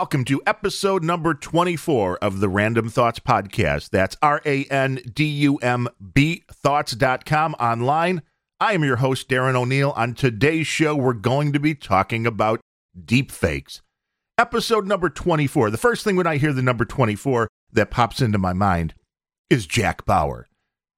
welcome to episode number 24 of the Random Thoughts Podcast. That's R A N D U M B Thoughts.com online. I am your host, Darren O'Neill. On today's show, we're going to be talking about deepfakes. Episode number 24. The first thing when I hear the number 24 that pops into my mind is Jack Bauer.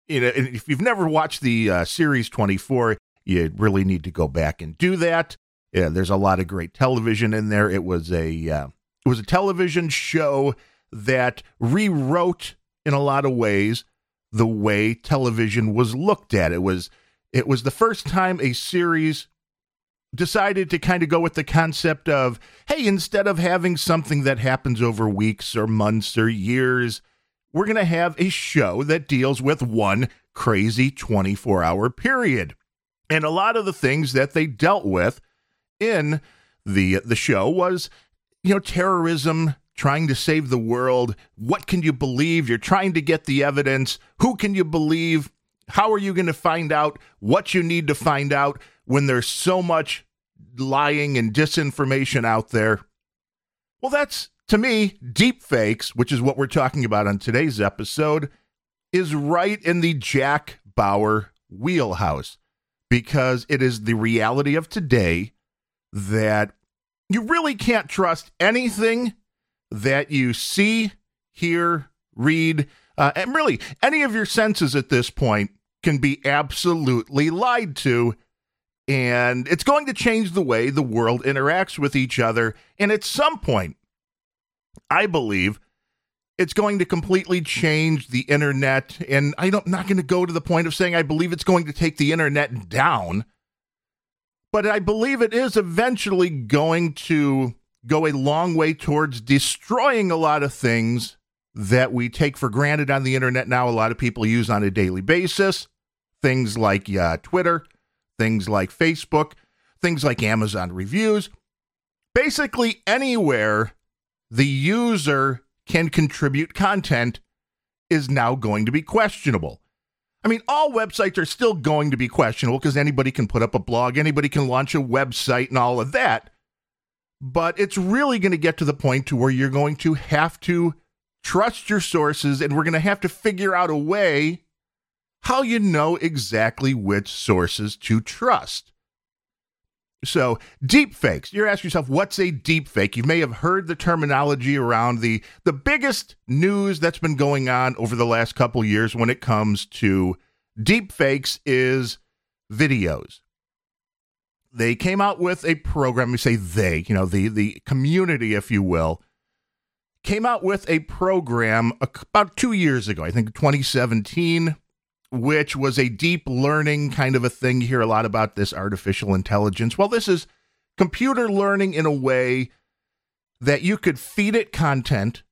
You know, if you've never watched the uh, series 24, you really need to go back and do that. Yeah, there's a lot of great television in there. It was a uh, it was a television show that rewrote in a lot of ways the way television was looked at. It was it was the first time a series decided to kind of go with the concept of hey, instead of having something that happens over weeks or months or years, we're going to have a show that deals with one crazy 24 hour period. And a lot of the things that they dealt with in the the show was you know terrorism trying to save the world. What can you believe? You're trying to get the evidence. Who can you believe? How are you going to find out what you need to find out when there's so much lying and disinformation out there? Well that's to me deep fakes which is what we're talking about on today's episode is right in the jack bauer wheelhouse because it is the reality of today that you really can't trust anything that you see, hear, read, uh, and really any of your senses at this point can be absolutely lied to. And it's going to change the way the world interacts with each other. And at some point, I believe it's going to completely change the internet. And I'm not going to go to the point of saying I believe it's going to take the internet down but I believe it is eventually going to go a long way towards destroying a lot of things that we take for granted on the internet now. A lot of people use on a daily basis. Things like uh, Twitter, things like Facebook, things like Amazon reviews. Basically, anywhere the user can contribute content is now going to be questionable. I mean, all websites are still going to be questionable because anybody can put up a blog, anybody can launch a website, and all of that. But it's really going to get to the point to where you're going to have to trust your sources, and we're going to have to figure out a way how you know exactly which sources to trust. So, deep fakes. You're asking yourself, what's a deep fake? You may have heard the terminology around the the biggest news that's been going on over the last couple years when it comes to deep fakes is videos. They came out with a program, we say they, you know, the the community if you will, came out with a program about 2 years ago, I think 2017 which was a deep learning kind of a thing. You hear a lot about this artificial intelligence. Well, this is computer learning in a way that you could feed it content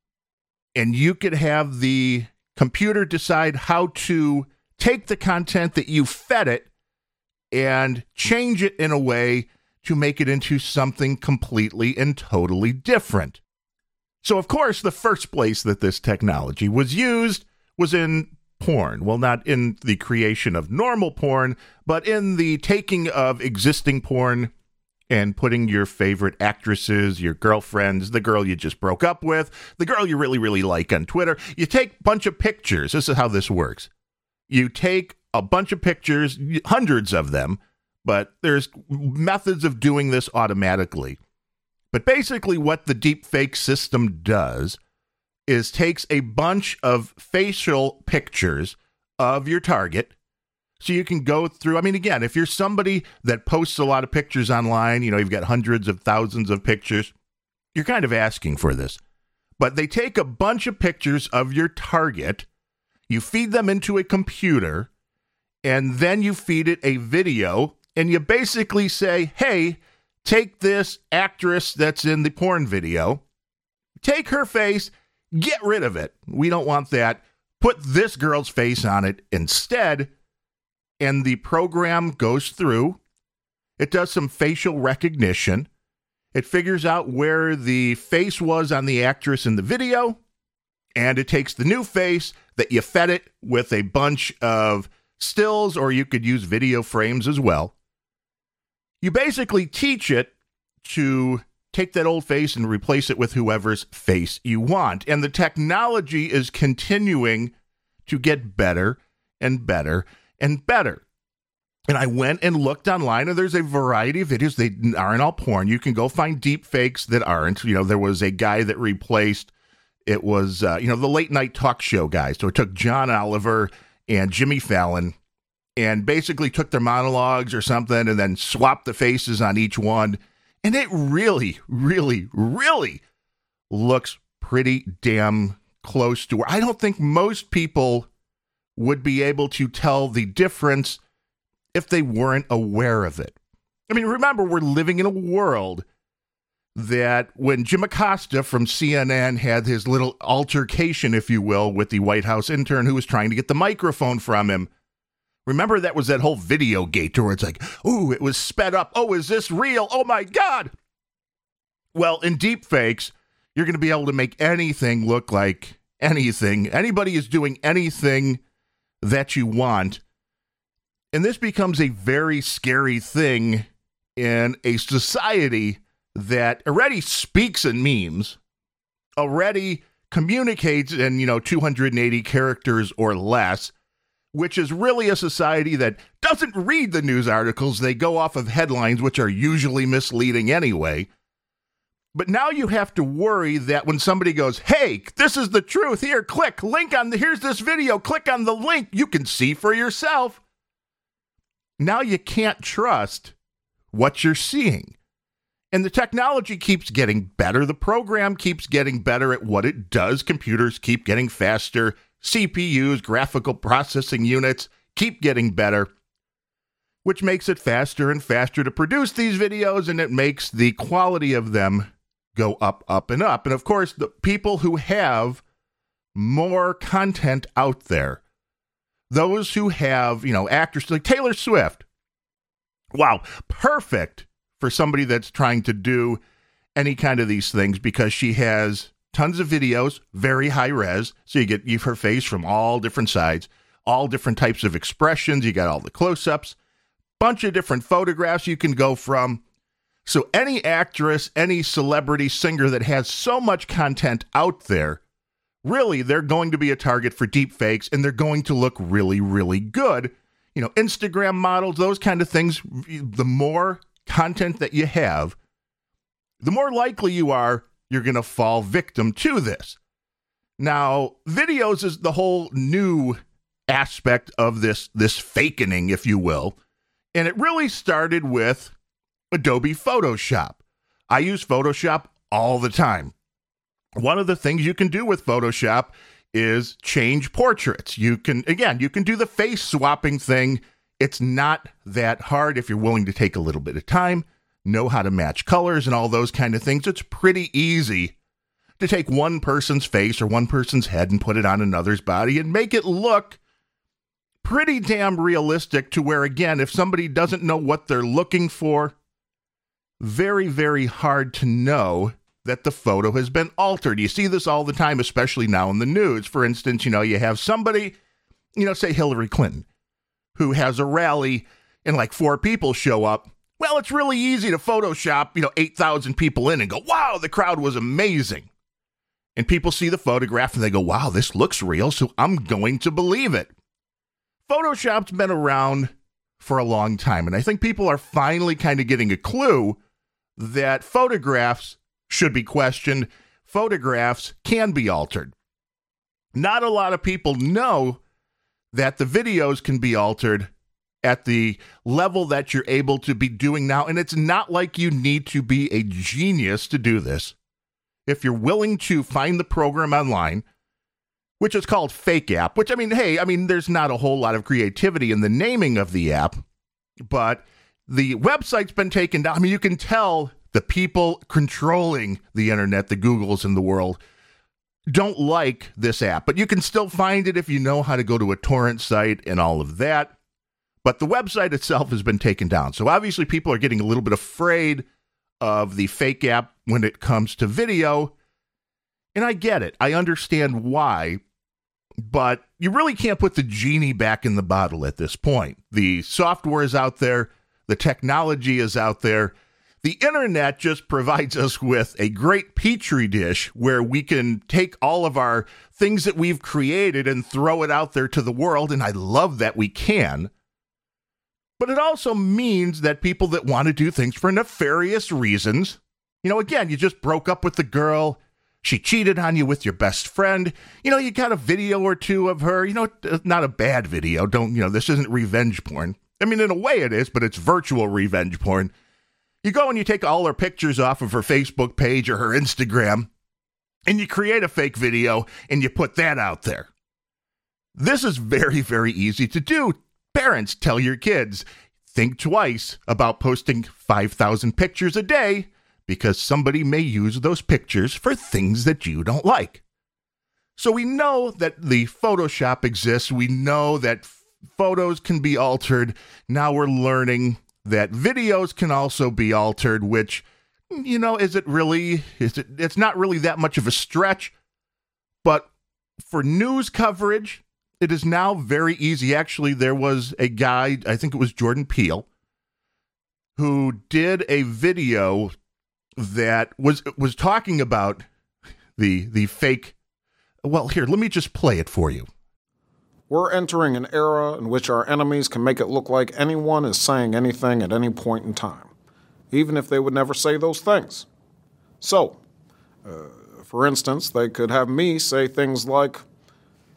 and you could have the computer decide how to take the content that you fed it and change it in a way to make it into something completely and totally different. So, of course, the first place that this technology was used was in porn. Well, not in the creation of normal porn, but in the taking of existing porn and putting your favorite actresses, your girlfriends, the girl you just broke up with, the girl you really, really like on Twitter. You take a bunch of pictures. This is how this works. You take a bunch of pictures, hundreds of them, but there's methods of doing this automatically. But basically, what the deep fake system does is takes a bunch of facial pictures of your target. So you can go through i mean again if you're somebody that posts a lot of pictures online you know you've got hundreds of thousands of pictures you're kind of asking for this. But they take a bunch of pictures of your target you feed them into a computer and then you feed it a video and you basically say hey take this actress that's in the porn video take her face Get rid of it. We don't want that. Put this girl's face on it instead. And the program goes through. It does some facial recognition. It figures out where the face was on the actress in the video. And it takes the new face that you fed it with a bunch of stills, or you could use video frames as well. You basically teach it to take that old face and replace it with whoever's face you want. And the technology is continuing to get better and better and better. And I went and looked online, and there's a variety of videos. They aren't all porn. You can go find deep fakes that aren't. You know, there was a guy that replaced it was, uh, you know, the late night talk show guys. So it took John Oliver and Jimmy Fallon and basically took their monologues or something and then swapped the faces on each one. And it really, really, really looks pretty damn close to where I don't think most people would be able to tell the difference if they weren't aware of it. I mean, remember, we're living in a world that when Jim Acosta from CNN had his little altercation, if you will, with the White House intern who was trying to get the microphone from him. Remember that was that whole video gate where it's like, ooh, it was sped up. Oh, is this real? Oh my God. Well, in deep fakes, you're going to be able to make anything look like anything. Anybody is doing anything that you want. And this becomes a very scary thing in a society that already speaks in memes, already communicates in, you know, 280 characters or less, which is really a society that doesn't read the news articles. They go off of headlines, which are usually misleading anyway. But now you have to worry that when somebody goes, hey, this is the truth, here, click, link on the, here's this video, click on the link, you can see for yourself. Now you can't trust what you're seeing. And the technology keeps getting better. The program keeps getting better at what it does. Computers keep getting faster. CPUs, graphical processing units, keep getting better, which makes it faster and faster to produce these videos, and it makes the quality of them go up, up, and up. And of course, the people who have more content out there, those who have, you know, actors like Taylor Swift, wow, perfect for somebody that's trying to do any kind of these things because she has tons of videos, very high res. So you get her face from all different sides, all different types of expressions. You got all the close ups, bunch of different photographs you can go from. So any actress, any celebrity singer that has so much content out there, really they're going to be a target for deep fakes and they're going to look really, really good. You know, Instagram models, those kind of things, the more content that you have, the more likely you are you're going to fall victim to this. Now, videos is the whole new aspect of this this fakening, if you will, and it really started with Adobe Photoshop. I use Photoshop all the time. One of the things you can do with Photoshop is change portraits. You can again, you can do the face swapping thing it's not that hard if you're willing to take a little bit of time, know how to match colors and all those kind of things. It's pretty easy to take one person's face or one person's head and put it on another's body and make it look pretty damn realistic to where, again, if somebody doesn't know what they're looking for, very, very hard to know that the photo has been altered. You see this all the time, especially now in the news. For instance, you know, you have somebody, you know, say Hillary Clinton who has a rally and like four people show up, well, it's really easy to Photoshop, you know, 8,000 people in and go, wow, the crowd was amazing. And people see the photograph and they go, wow, this looks real, so I'm going to believe it. Photoshop's been around for a long time, and I think people are finally kind of getting a clue that photographs should be questioned, photographs can be altered. Not a lot of people know that the videos can be altered at the level that you're able to be doing now. And it's not like you need to be a genius to do this. If you're willing to find the program online, which is called Fake App, which I mean, hey, I mean, there's not a whole lot of creativity in the naming of the app, but the website's been taken down. I mean, you can tell the people controlling the internet, the Googles in the world, don't like this app, but you can still find it if you know how to go to a torrent site and all of that. But the website itself has been taken down. So obviously, people are getting a little bit afraid of the fake app when it comes to video. And I get it, I understand why. But you really can't put the genie back in the bottle at this point. The software is out there, the technology is out there. the internet just provides us with a great petri dish where we can take all of our things that we've created and throw it out there to the world. And I love that we can. But it also means that people that want to do things for nefarious reasons, you know, again, you just broke up with the girl. She cheated on you with your best friend. You know, you got a video or two of her. You know, uh, not a bad video. Don't, you know, this isn't revenge porn. I mean, in a way it is, but it's virtual revenge porn. You go and you take all her pictures off of her Facebook page or her Instagram, and you create a fake video and you put that out there. This is very, very easy to do. Parents, tell your kids think twice about posting 5,000 pictures a day because somebody may use those pictures for things that you don't like. So we know that the Photoshop exists. We know that photos can be altered. Now we're learning that videos can also be altered, which, you know, is it really, is it, it's not really that much of a stretch. But for news coverage, it is now very easy. Actually, there was a guy, I think it was Jordan Peele, who did a video that was was talking about the the fake well here let me just play it for you we're entering an era in which our enemies can make it look like anyone is saying anything at any point in time, even if they would never say those things. So, uh, for instance, they could have me say things like,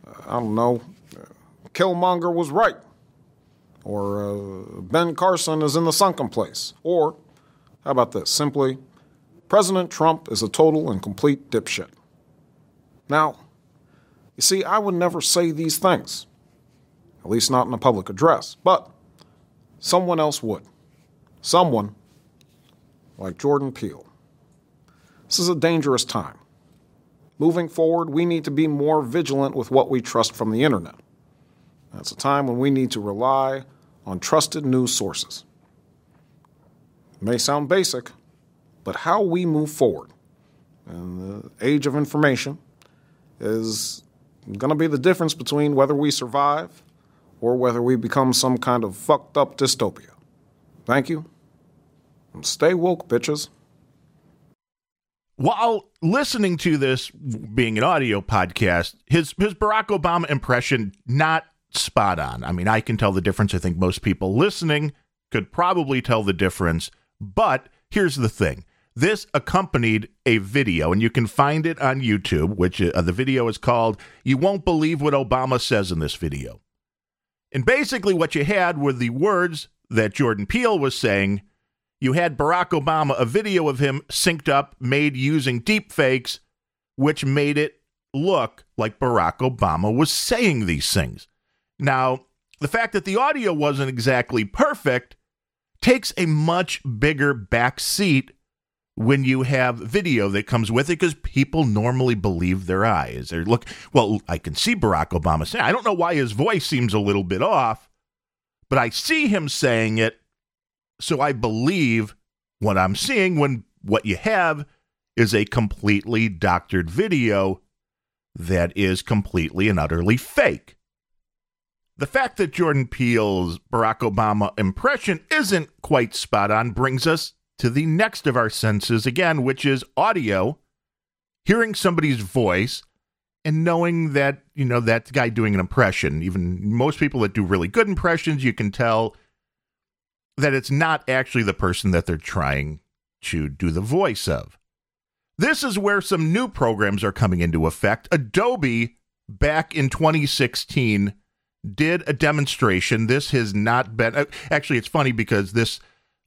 uh, I don't know, Killmonger was right, or uh, Ben Carson is in the sunken place, or how about this? Simply, President Trump is a total and complete dipshit. Now, you see, I would never say these things, at least not in a public address, but someone else would. Someone like Jordan Peele. This is a dangerous time. Moving forward, we need to be more vigilant with what we trust from the internet. That's a time when we need to rely on trusted news sources. It may sound basic, but how we move forward in the age of information is going to be the difference between whether we survive or whether we become some kind of fucked up dystopia. Thank you. And stay woke, bitches. While listening to this being an audio podcast, his his Barack Obama impression not spot on. I mean, I can tell the difference. I think most people listening could probably tell the difference. But here's the thing this accompanied a video, and you can find it on YouTube, which uh, the video is called You Won't Believe What Obama Says in This Video. And basically, what you had were the words that Jordan Peele was saying. You had Barack Obama, a video of him synced up, made using deepfakes, which made it look like Barack Obama was saying these things. Now, the fact that the audio wasn't exactly perfect takes a much bigger back seat when you have video that comes with it because people normally believe their eyes. They look, well, I can see Barack Obama saying, I don't know why his voice seems a little bit off, but I see him saying it, so I believe what I'm seeing when what you have is a completely doctored video that is completely and utterly fake. The fact that Jordan Peele's Barack Obama impression isn't quite spot on brings us to the next of our senses again, which is audio, hearing somebody's voice and knowing that, you know, that guy doing an impression. Even most people that do really good impressions, you can tell that it's not actually the person that they're trying to do the voice of. This is where some new programs are coming into effect. Adobe, back in 2016, did a demonstration. This has not been, uh, actually, it's funny because this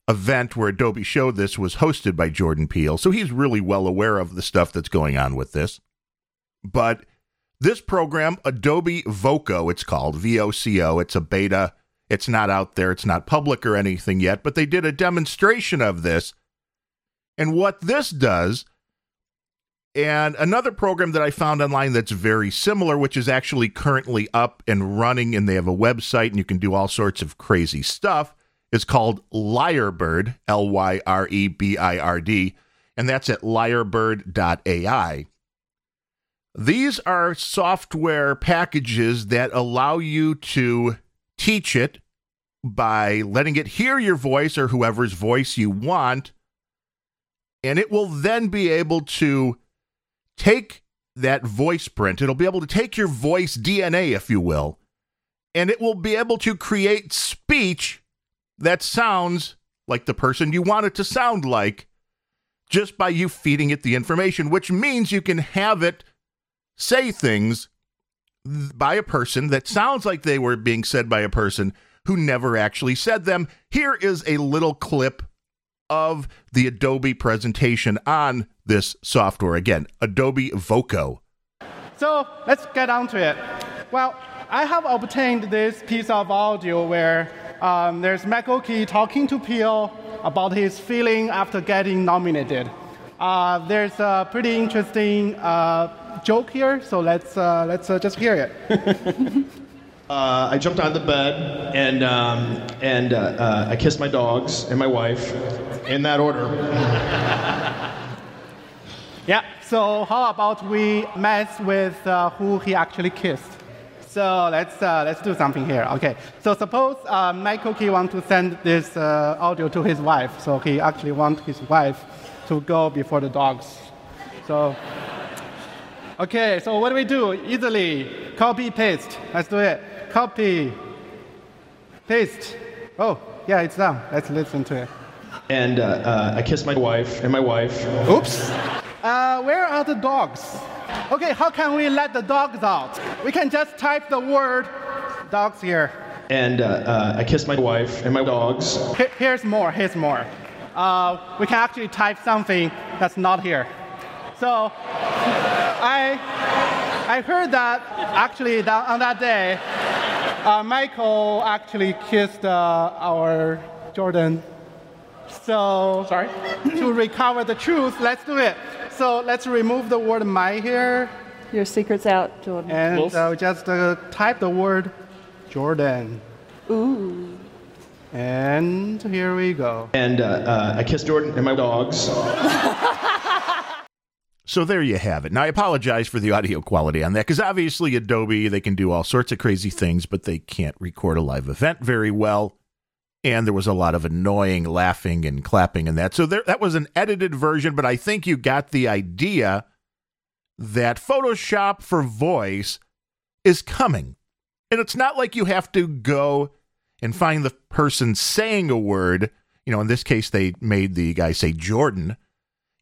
event where Adobe showed this was hosted by Jordan Peele, so he's really well aware of the stuff that's going on with this. But this program, Adobe Voco, it's called V O C O, it's a beta. It's not out there, it's not public or anything yet, but they did a demonstration of this. And what this does, and another program that I found online that's very similar, which is actually currently up and running, and they have a website and you can do all sorts of crazy stuff is called Lyrebird, L Y R E B I R D, and that's at lyrebird.ai. These are software packages that allow you to teach it by letting it hear your voice or whoever's voice you want And it will then be able to take that voice print, it'll be able to take your voice DNA, if you will, and it will be able to create speech that sounds like the person you want it to sound like just by you feeding it the information, which means you can have it say things by a person that sounds like they were being said by a person who never actually said them. Here is a little clip of the Adobe presentation on this software. Again, Adobe Voco. So let's get on to it. Well, I have obtained this piece of audio where um, there's Michael Key talking to Peele about his feeling after getting nominated. Uh, there's a pretty interesting uh, joke here, so let's, uh, let's uh, just hear it. Uh, I jumped on the bed and, um, and uh, I kissed my dogs and my wife in that order. yeah, so how about we mess with who he actually kissed? So let's, uh, let's do something here. Okay. So suppose uh, Michael Key wants to send this uh, audio to his wife. So he actually wants his wife to go before the dogs. So, okay. So what do we do? Easily copy paste. Let's do it. Copy, paste. Oh, yeah, it's done. Let's listen to it. And uh, uh, I kissed my wife and my wife. Oops. Uh, where are the dogs? Okay, how can we let the dogs out? We can just type the word dogs here. And uh, uh, I kissed my wife and my dogs. Here's more, here's more. Uh, we can actually type something that's not here. So I, I heard that actually that on that day, uh, Michael actually kissed uh, our Jordan. So sorry. to recover the truth, let's do it. So let's remove the word my here. Your secret's out, Jordan. And uh, just uh, type the word Jordan. Ooh. And here we go. And uh, uh I kissed Jordan and my dogs. So there you have it. Now I apologize for the audio quality on that because obviously Adobe they can do all sorts of crazy things, but they can't record a live event very well and there was a lot of annoying laughing and clapping and that. So there, that was an edited version, but I think you got the idea that Photoshop for voice is coming. And it's not like you have to go and find the person saying a word. You know, in this case, they made the guy say Jordan.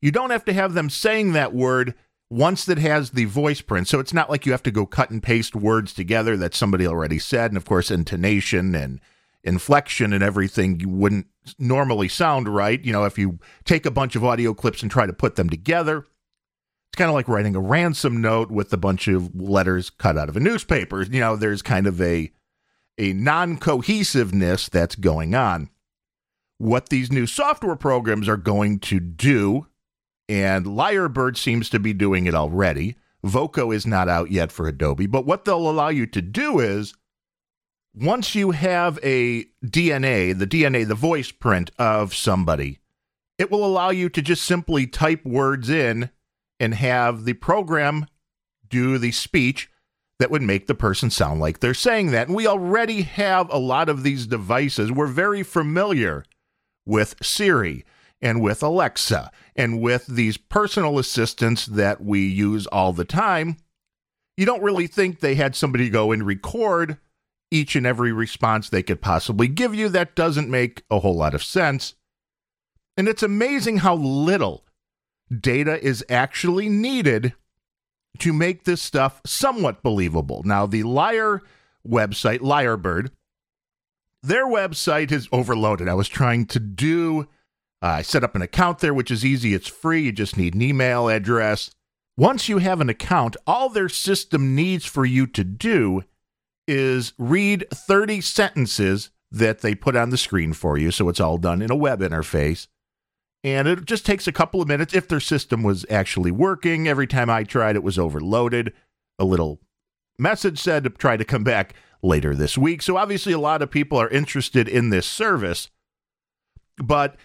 You don't have to have them saying that word once that has the voice print. So it's not like you have to go cut and paste words together that somebody already said. And of course, intonation and inflection and everything you wouldn't normally sound right. You know, if you take a bunch of audio clips and try to put them together, it's kind of like writing a ransom note with a bunch of letters cut out of a newspaper. You know, there's kind of a a non-cohesiveness that's going on. What these new software programs are going to do, and Lyrebird seems to be doing it already. Voco is not out yet for Adobe, but what they'll allow you to do is once you have a DNA, the DNA, the voice print of somebody, it will allow you to just simply type words in and have the program do the speech that would make the person sound like they're saying that. And we already have a lot of these devices. We're very familiar with Siri and with Alexa and with these personal assistants that we use all the time. You don't really think they had somebody go and record each and every response they could possibly give you. That doesn't make a whole lot of sense. And it's amazing how little data is actually needed to make this stuff somewhat believable. Now, the Liar website, Lyrebird, their website is overloaded. I was trying to do, I set up an account there, which is easy. It's free. You just need an email address. Once you have an account, all their system needs for you to do is read 30 sentences that they put on the screen for you. So it's all done in a web interface. And it just takes a couple of minutes if their system was actually working. Every time I tried, it was overloaded. A little message said to try to come back later this week. So obviously, a lot of people are interested in this service. But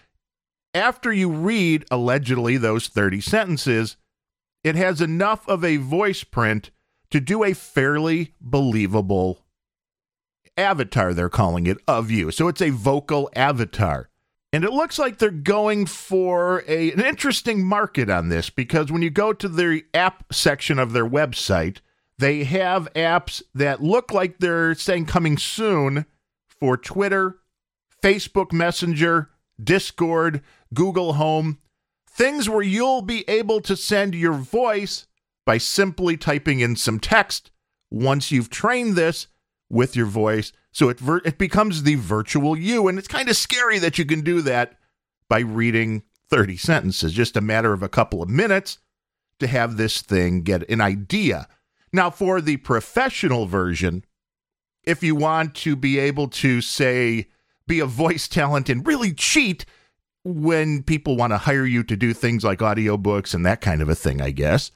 after you read allegedly those 30 sentences, it has enough of a voice print to do a fairly believable avatar, they're calling it, of you. So it's a vocal avatar. And it looks like they're going for a, an interesting market on this because when you go to the app section of their website, they have apps that look like they're saying coming soon for Twitter, Facebook Messenger, Discord, Google Home, things where you'll be able to send your voice by simply typing in some text once you've trained this with your voice. So it ver- it becomes the virtual you and it's kind of scary that you can do that by reading 30 sentences just a matter of a couple of minutes to have this thing get an idea. Now for the professional version, if you want to be able to say be a voice talent and really cheat when people want to hire you to do things like audiobooks and that kind of a thing, I guess.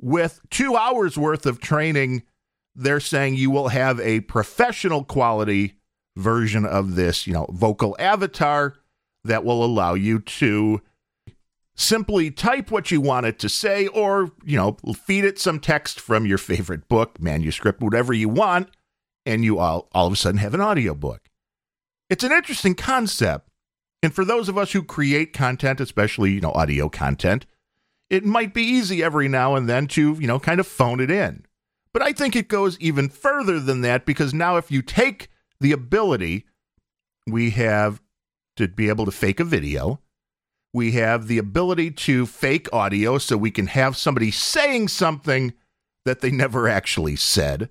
With two hours worth of training, they're saying you will have a professional quality version of this, you know, vocal avatar that will allow you to simply type what you want it to say or, you know, feed it some text from your favorite book, manuscript, whatever you want, and you all all of a sudden have an audiobook. It's an interesting concept. And for those of us who create content, especially, you know, audio content, it might be easy every now and then to, you know, kind of phone it in. But I think it goes even further than that because now if you take the ability we have to be able to fake a video, we have the ability to fake audio so we can have somebody saying something that they never actually said.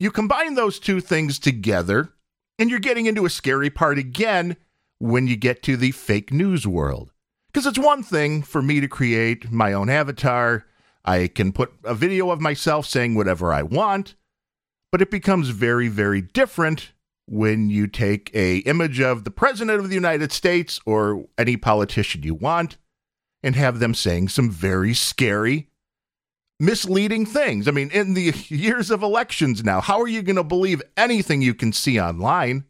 You combine those two things together, and you're getting into a scary part again when you get to the fake news world. Because it's one thing for me to create my own avatar. I can put a video of myself saying whatever I want, but it becomes very, very different when you take a image of the president of the United States or any politician you want and have them saying some very scary misleading things. I mean, in the years of elections now, how are you going to believe anything you can see online?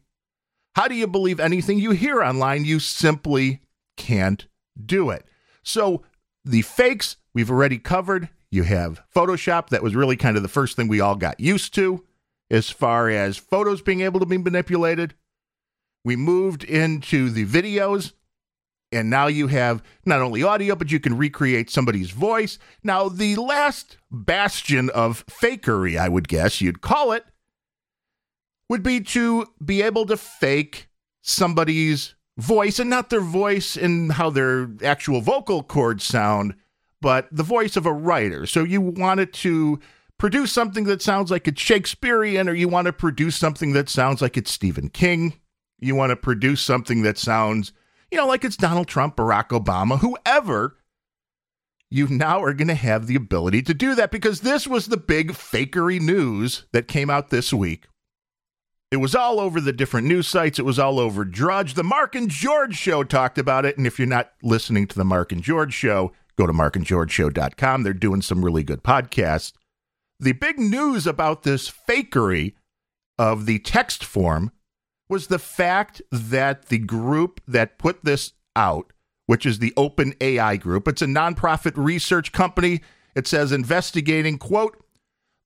How do you believe anything you hear online? You simply can't do it. So the fakes we've already covered. You have Photoshop, that was really kind of the first thing we all got used to as far as photos being able to be manipulated. We moved into the videos, and now you have not only audio, but you can recreate somebody's voice. Now, the last bastion of fakery, I would guess you'd call it, would be to be able to fake somebody's voice and not their voice and how their actual vocal cords sound, but the voice of a writer. So you wanted to produce something that sounds like it's Shakespearean, or you want to produce something that sounds like it's Stephen King. You want to produce something that sounds, you know, like it's Donald Trump, Barack Obama, whoever. You now are going to have the ability to do that because this was the big fakery news that came out this week. It was all over the different news sites. It was all over Drudge. The Mark and George show talked about it. And if you're not listening to the Mark and George show, go to markandgeorgeshow.com. They're doing some really good podcasts. The big news about this fakery of the text form was the fact that the group that put this out, which is the Open AI Group, it's a nonprofit research company. It says investigating, quote,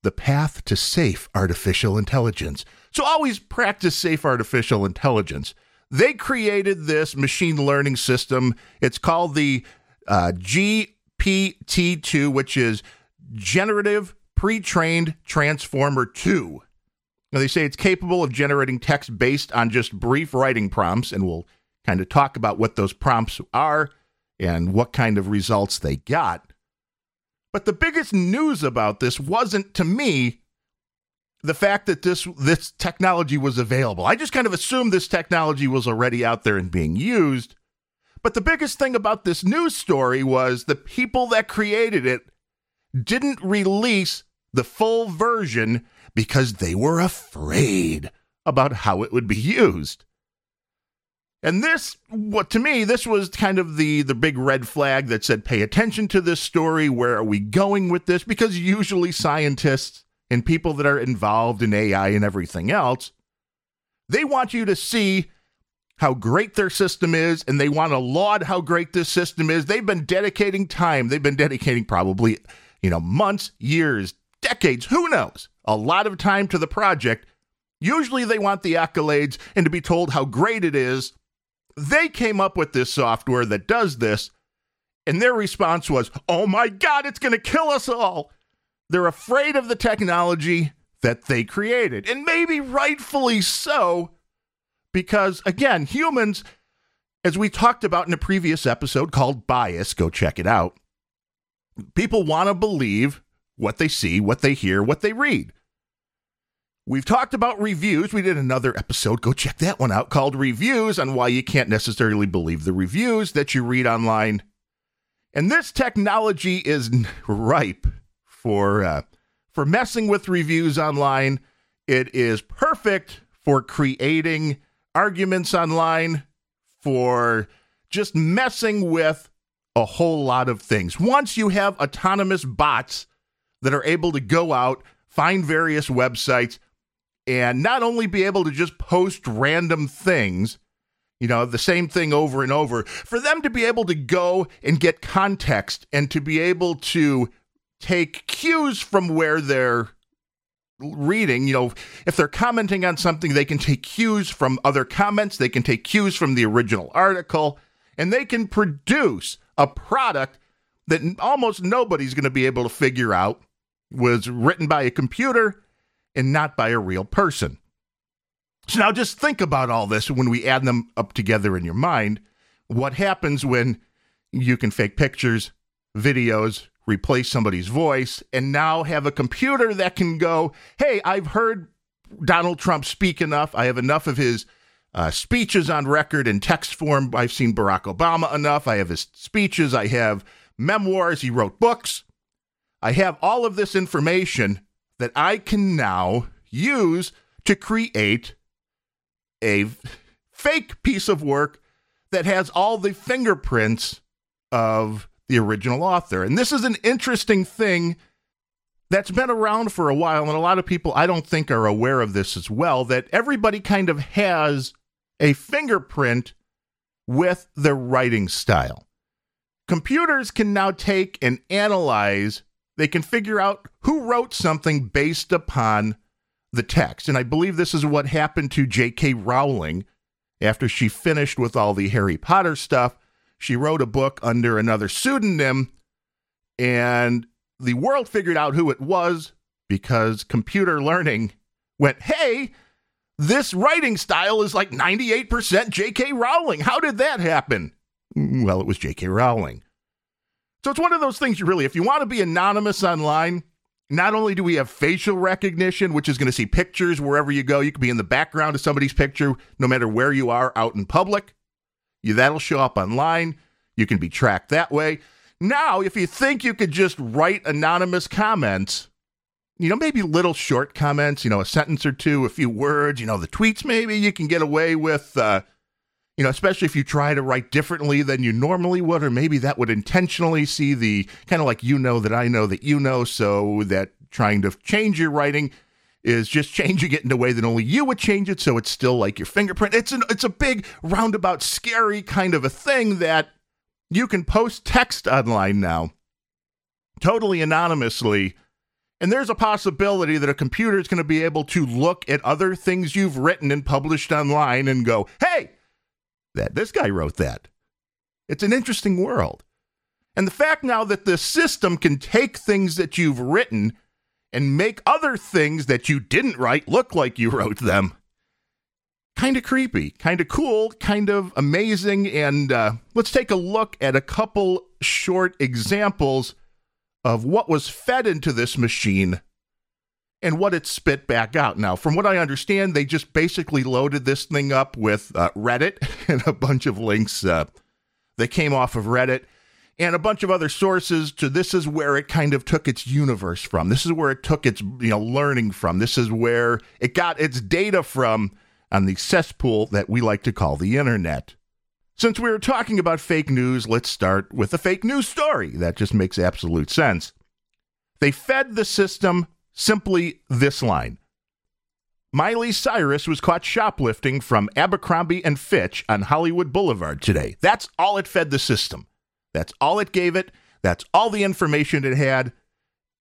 the path to safe artificial intelligence. So always practice safe artificial intelligence. They created this machine learning system. It's called the uh, GPT-2, which is Generative Pre-trained Transformer 2. Now they say it's capable of generating text based on just brief writing prompts, and we'll kind of talk about what those prompts are and what kind of results they got. But the biggest news about this wasn't to me the fact that this this technology was available. I just kind of assumed this technology was already out there and being used. But the biggest thing about this news story was the people that created it didn't release the full version because they were afraid about how it would be used. And this, what to me, this was kind of the the big red flag that said, pay attention to this story. Where are we going with this? Because usually scientists and people that are involved in AI and everything else, they want you to see how great their system is and they want to laud how great this system is. They've been dedicating time. They've been dedicating probably, you know, months, years, decades, who knows, a lot of time to the project. Usually they want the accolades and to be told how great it is They came up with this software that does this, and their response was, Oh my God, it's going to kill us all. They're afraid of the technology that they created, and maybe rightfully so, because again, humans, as we talked about in a previous episode called Bias, go check it out, people want to believe what they see, what they hear, what they read. We've talked about reviews. We did another episode. Go check that one out called Reviews on why you can't necessarily believe the reviews that you read online. And this technology is ripe for uh, for messing with reviews online. It is perfect for creating arguments online, for just messing with a whole lot of things. Once you have autonomous bots that are able to go out, find various websites, and not only be able to just post random things, you know, the same thing over and over, for them to be able to go and get context and to be able to take cues from where they're reading. You know, if they're commenting on something, they can take cues from other comments, they can take cues from the original article, and they can produce a product that almost nobody's going to be able to figure out was written by a computer and not by a real person. So now just think about all this when we add them up together in your mind. What happens when you can fake pictures, videos, replace somebody's voice, and now have a computer that can go, hey, I've heard Donald Trump speak enough. I have enough of his uh, speeches on record in text form. I've seen Barack Obama enough. I have his speeches. I have memoirs. He wrote books. I have all of this information that I can now use to create a fake piece of work that has all the fingerprints of the original author. And this is an interesting thing that's been around for a while, and a lot of people I don't think are aware of this as well that everybody kind of has a fingerprint with their writing style. Computers can now take and analyze, they can figure out who wrote something based upon the text. And I believe this is what happened to J.K. Rowling after she finished with all the Harry Potter stuff. She wrote a book under another pseudonym, and the world figured out who it was because computer learning went, hey, this writing style is like 98% J.K. Rowling. How did that happen? Well, it was J.K. Rowling. So it's one of those things you really, if you want to be anonymous online, not only do we have facial recognition, which is going to see pictures wherever you go, you could be in the background of somebody's picture no matter where you are out in public. You, that'll show up online. You can be tracked that way. Now, if you think you could just write anonymous comments, you know, maybe little short comments, you know, a sentence or two, a few words, you know, the tweets, maybe you can get away with, uh, you know, especially if you try to write differently than you normally would, or maybe that would intentionally see the kind of like you know that I know that you know, so that trying to change your writing is just changing it in a way that only you would change it, so it's still like your fingerprint. It's an it's a big roundabout, scary kind of a thing that you can post text online now, totally anonymously. And there's a possibility that a computer is going to be able to look at other things you've written and published online and go, hey, that this guy wrote that. It's an interesting world. And the fact now that the system can take things that you've written and make other things that you didn't write look like you wrote them. Kind of creepy, kind of cool, kind of amazing. And uh, let's take a look at a couple short examples of what was fed into this machine and what it spit back out. Now, from what I understand, they just basically loaded this thing up with uh, Reddit and a bunch of links uh, that came off of Reddit and a bunch of other sources to this is where it kind of took its universe from. This is where it took its you know learning from. This is where it got its data from on the cesspool that we like to call the internet. Since we were talking about fake news, let's start with a fake news story. That just makes absolute sense. They fed the system simply this line. Miley Cyrus was caught shoplifting from Abercrombie and Fitch on Hollywood Boulevard today. That's all it fed the system. That's all it gave it. That's all the information it had.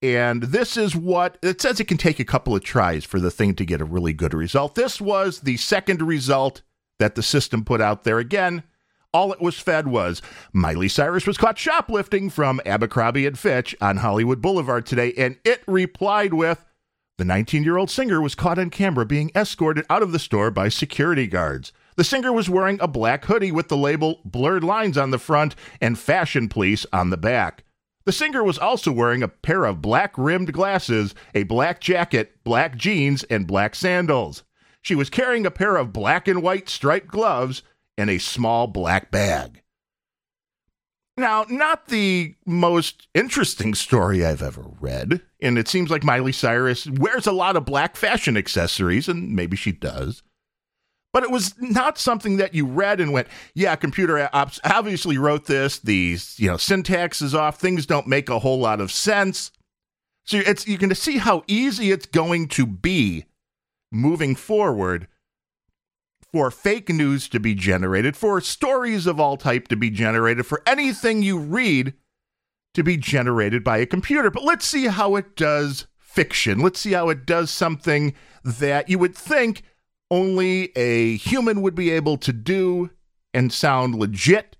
And this is what it says it can take a couple of tries for the thing to get a really good result. This was the second result that the system put out there again. All it was fed was Miley Cyrus was caught shoplifting from Abercrombie and Fitch on Hollywood Boulevard today, and it replied with the 19 year old singer was caught on camera being escorted out of the store by security guards. The singer was wearing a black hoodie with the label Blurred Lines on the front and Fashion Police on the back. The singer was also wearing a pair of black rimmed glasses, a black jacket, black jeans, and black sandals. She was carrying a pair of black and white striped gloves and a small black bag. Now, not the most interesting story I've ever read, and it seems like Miley Cyrus wears a lot of black fashion accessories, and maybe she does. But it was not something that you read and went, yeah, computer obviously wrote this. These, you know, syntax is off. Things don't make a whole lot of sense. So it's you can see how easy it's going to be moving forward for fake news to be generated, for stories of all type to be generated, for anything you read to be generated by a computer. But let's see how it does fiction. Let's see how it does something that you would think only a human would be able to do and sound legit.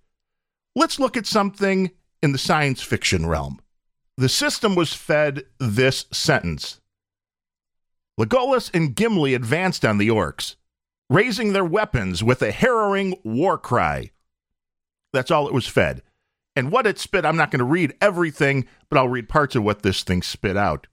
Let's look at something in the science fiction realm. The system was fed this sentence Legolas and Gimli advanced on the orcs, raising their weapons with a harrowing war cry. That's all it was fed. And what it spit, I'm not going to read everything, but I'll read parts of what this thing spit out.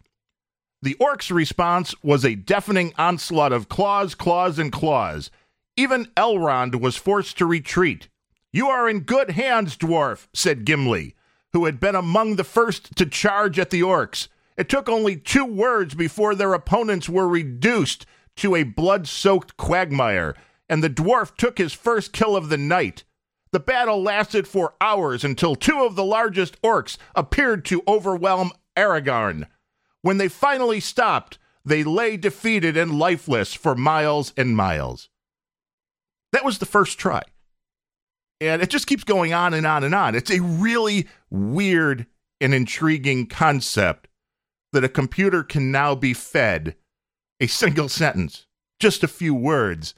The orcs' response was a deafening onslaught of claws, claws, and claws. Even Elrond was forced to retreat. You are in good hands, dwarf, said Gimli, who had been among the first to charge at the orcs. It took only two words before their opponents were reduced to a blood soaked quagmire, and the dwarf took his first kill of the night. The battle lasted for hours until two of the largest orcs appeared to overwhelm Aragorn. When they finally stopped, they lay defeated and lifeless for miles and miles. That was the first try. And it just keeps going on and on and on. It's a really weird and intriguing concept that a computer can now be fed a single sentence, just a few words,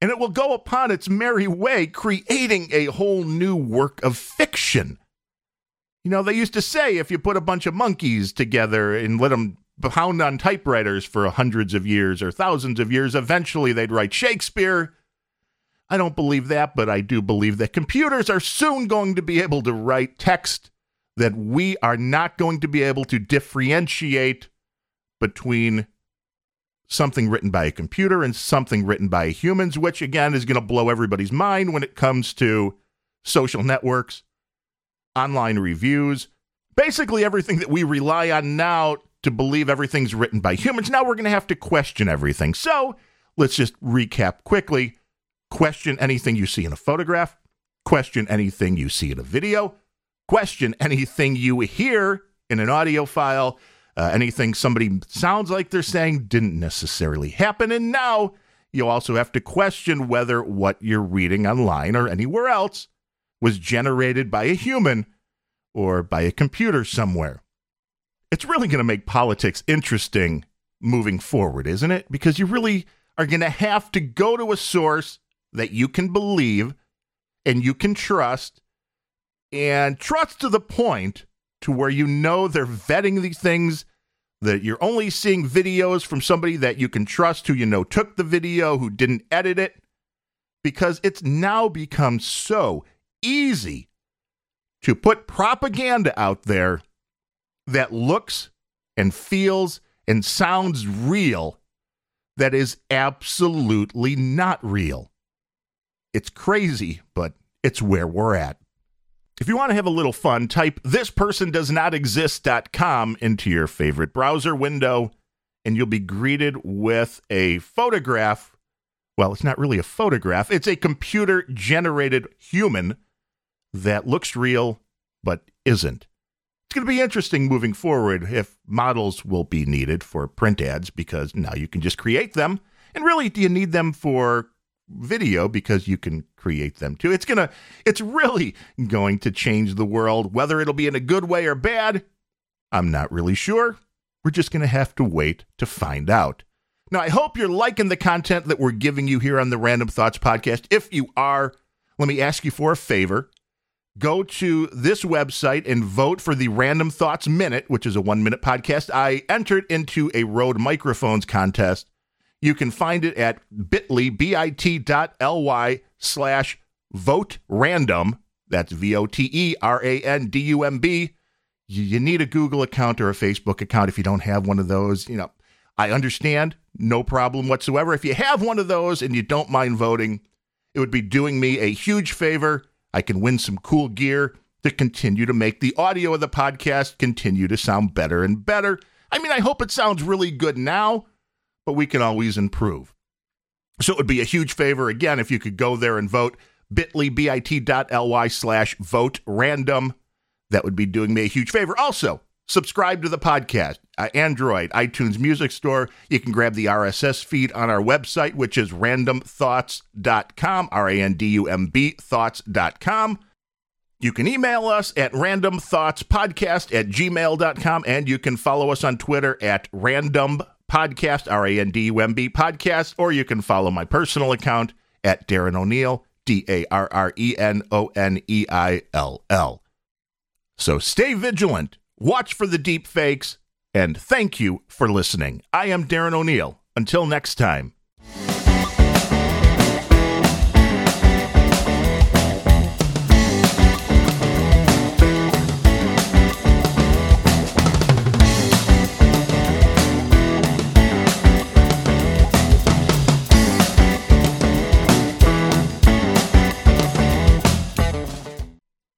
and it will go upon its merry way, creating a whole new work of fiction. You know, they used to say if you put a bunch of monkeys together and let them pound on typewriters for hundreds of years or thousands of years, eventually they'd write Shakespeare. I don't believe that, but I do believe that computers are soon going to be able to write text that we are not going to be able to differentiate between something written by a computer and something written by humans, which again is going to blow everybody's mind when it comes to social networks online reviews, basically everything that we rely on now to believe everything's written by humans. Now we're going to have to question everything. So let's just recap quickly question anything you see in a photograph, question anything you see in a video, question anything you hear in an audio file. Uh, anything somebody sounds like they're saying didn't necessarily happen. And now you also have to question whether what you're reading online or anywhere else was generated by a human or by a computer somewhere. It's really going to make politics interesting moving forward, isn't it? Because you really are going to have to go to a source that you can believe and you can trust and trust to the point to where you know they're vetting these things that you're only seeing videos from somebody that you can trust who you know took the video who didn't edit it because it's now become so easy to put propaganda out there that looks and feels and sounds real that is absolutely not real. It's crazy, but it's where we're at. If you want to have a little fun, type thispersondoesnotexist.com into your favorite browser window, and you'll be greeted with a photograph. Well, it's not really a photograph, it's a computer generated human that looks real but isn't. It's going to be interesting moving forward if models will be needed for print ads because now you can just create them. And really, do you need them for video because you can create them too? It's going to it's really going to change the world whether it'll be in a good way or bad. I'm not really sure. We're just going to have to wait to find out. Now, I hope you're liking the content that we're giving you here on the Randumb Thoughts podcast. If you are, let me ask you for a favor. Go to this website and vote for the Randumb Thoughts Minute, which is a one minute podcast. I entered into a Rode Microphones contest. You can find it at bit.ly, bit.ly slash vote randumb. That's V O T E R A N D U M B. You need a Google account or a Facebook account if you don't have one of those. You know, I understand, no problem whatsoever. If you have one of those and you don't mind voting, it would be doing me a huge favor. I can win some cool gear to continue to make the audio of the podcast continue to sound better and better. I mean, I hope it sounds really good now, but we can always improve. So it would be a huge favor, again, if you could go there and vote bit.ly, bit.ly slash vote randumb. That would be doing me a huge favor. Also, subscribe to the podcast, uh, Android, iTunes Music Store. You can grab the RSS feed on our website, which is randumbthoughts.com, R A N D U M B thoughts.com. You can email us at randumbthoughtspodcast at gmail.com, and you can follow us on Twitter at randumb podcast, R A N D U M B podcast, or you can follow my personal account at Darren O'Neill, D A R R E N O N E I L L. So stay vigilant, watch for the deep fakes, and thank you for listening. I am Darren O'Neill. Until next time.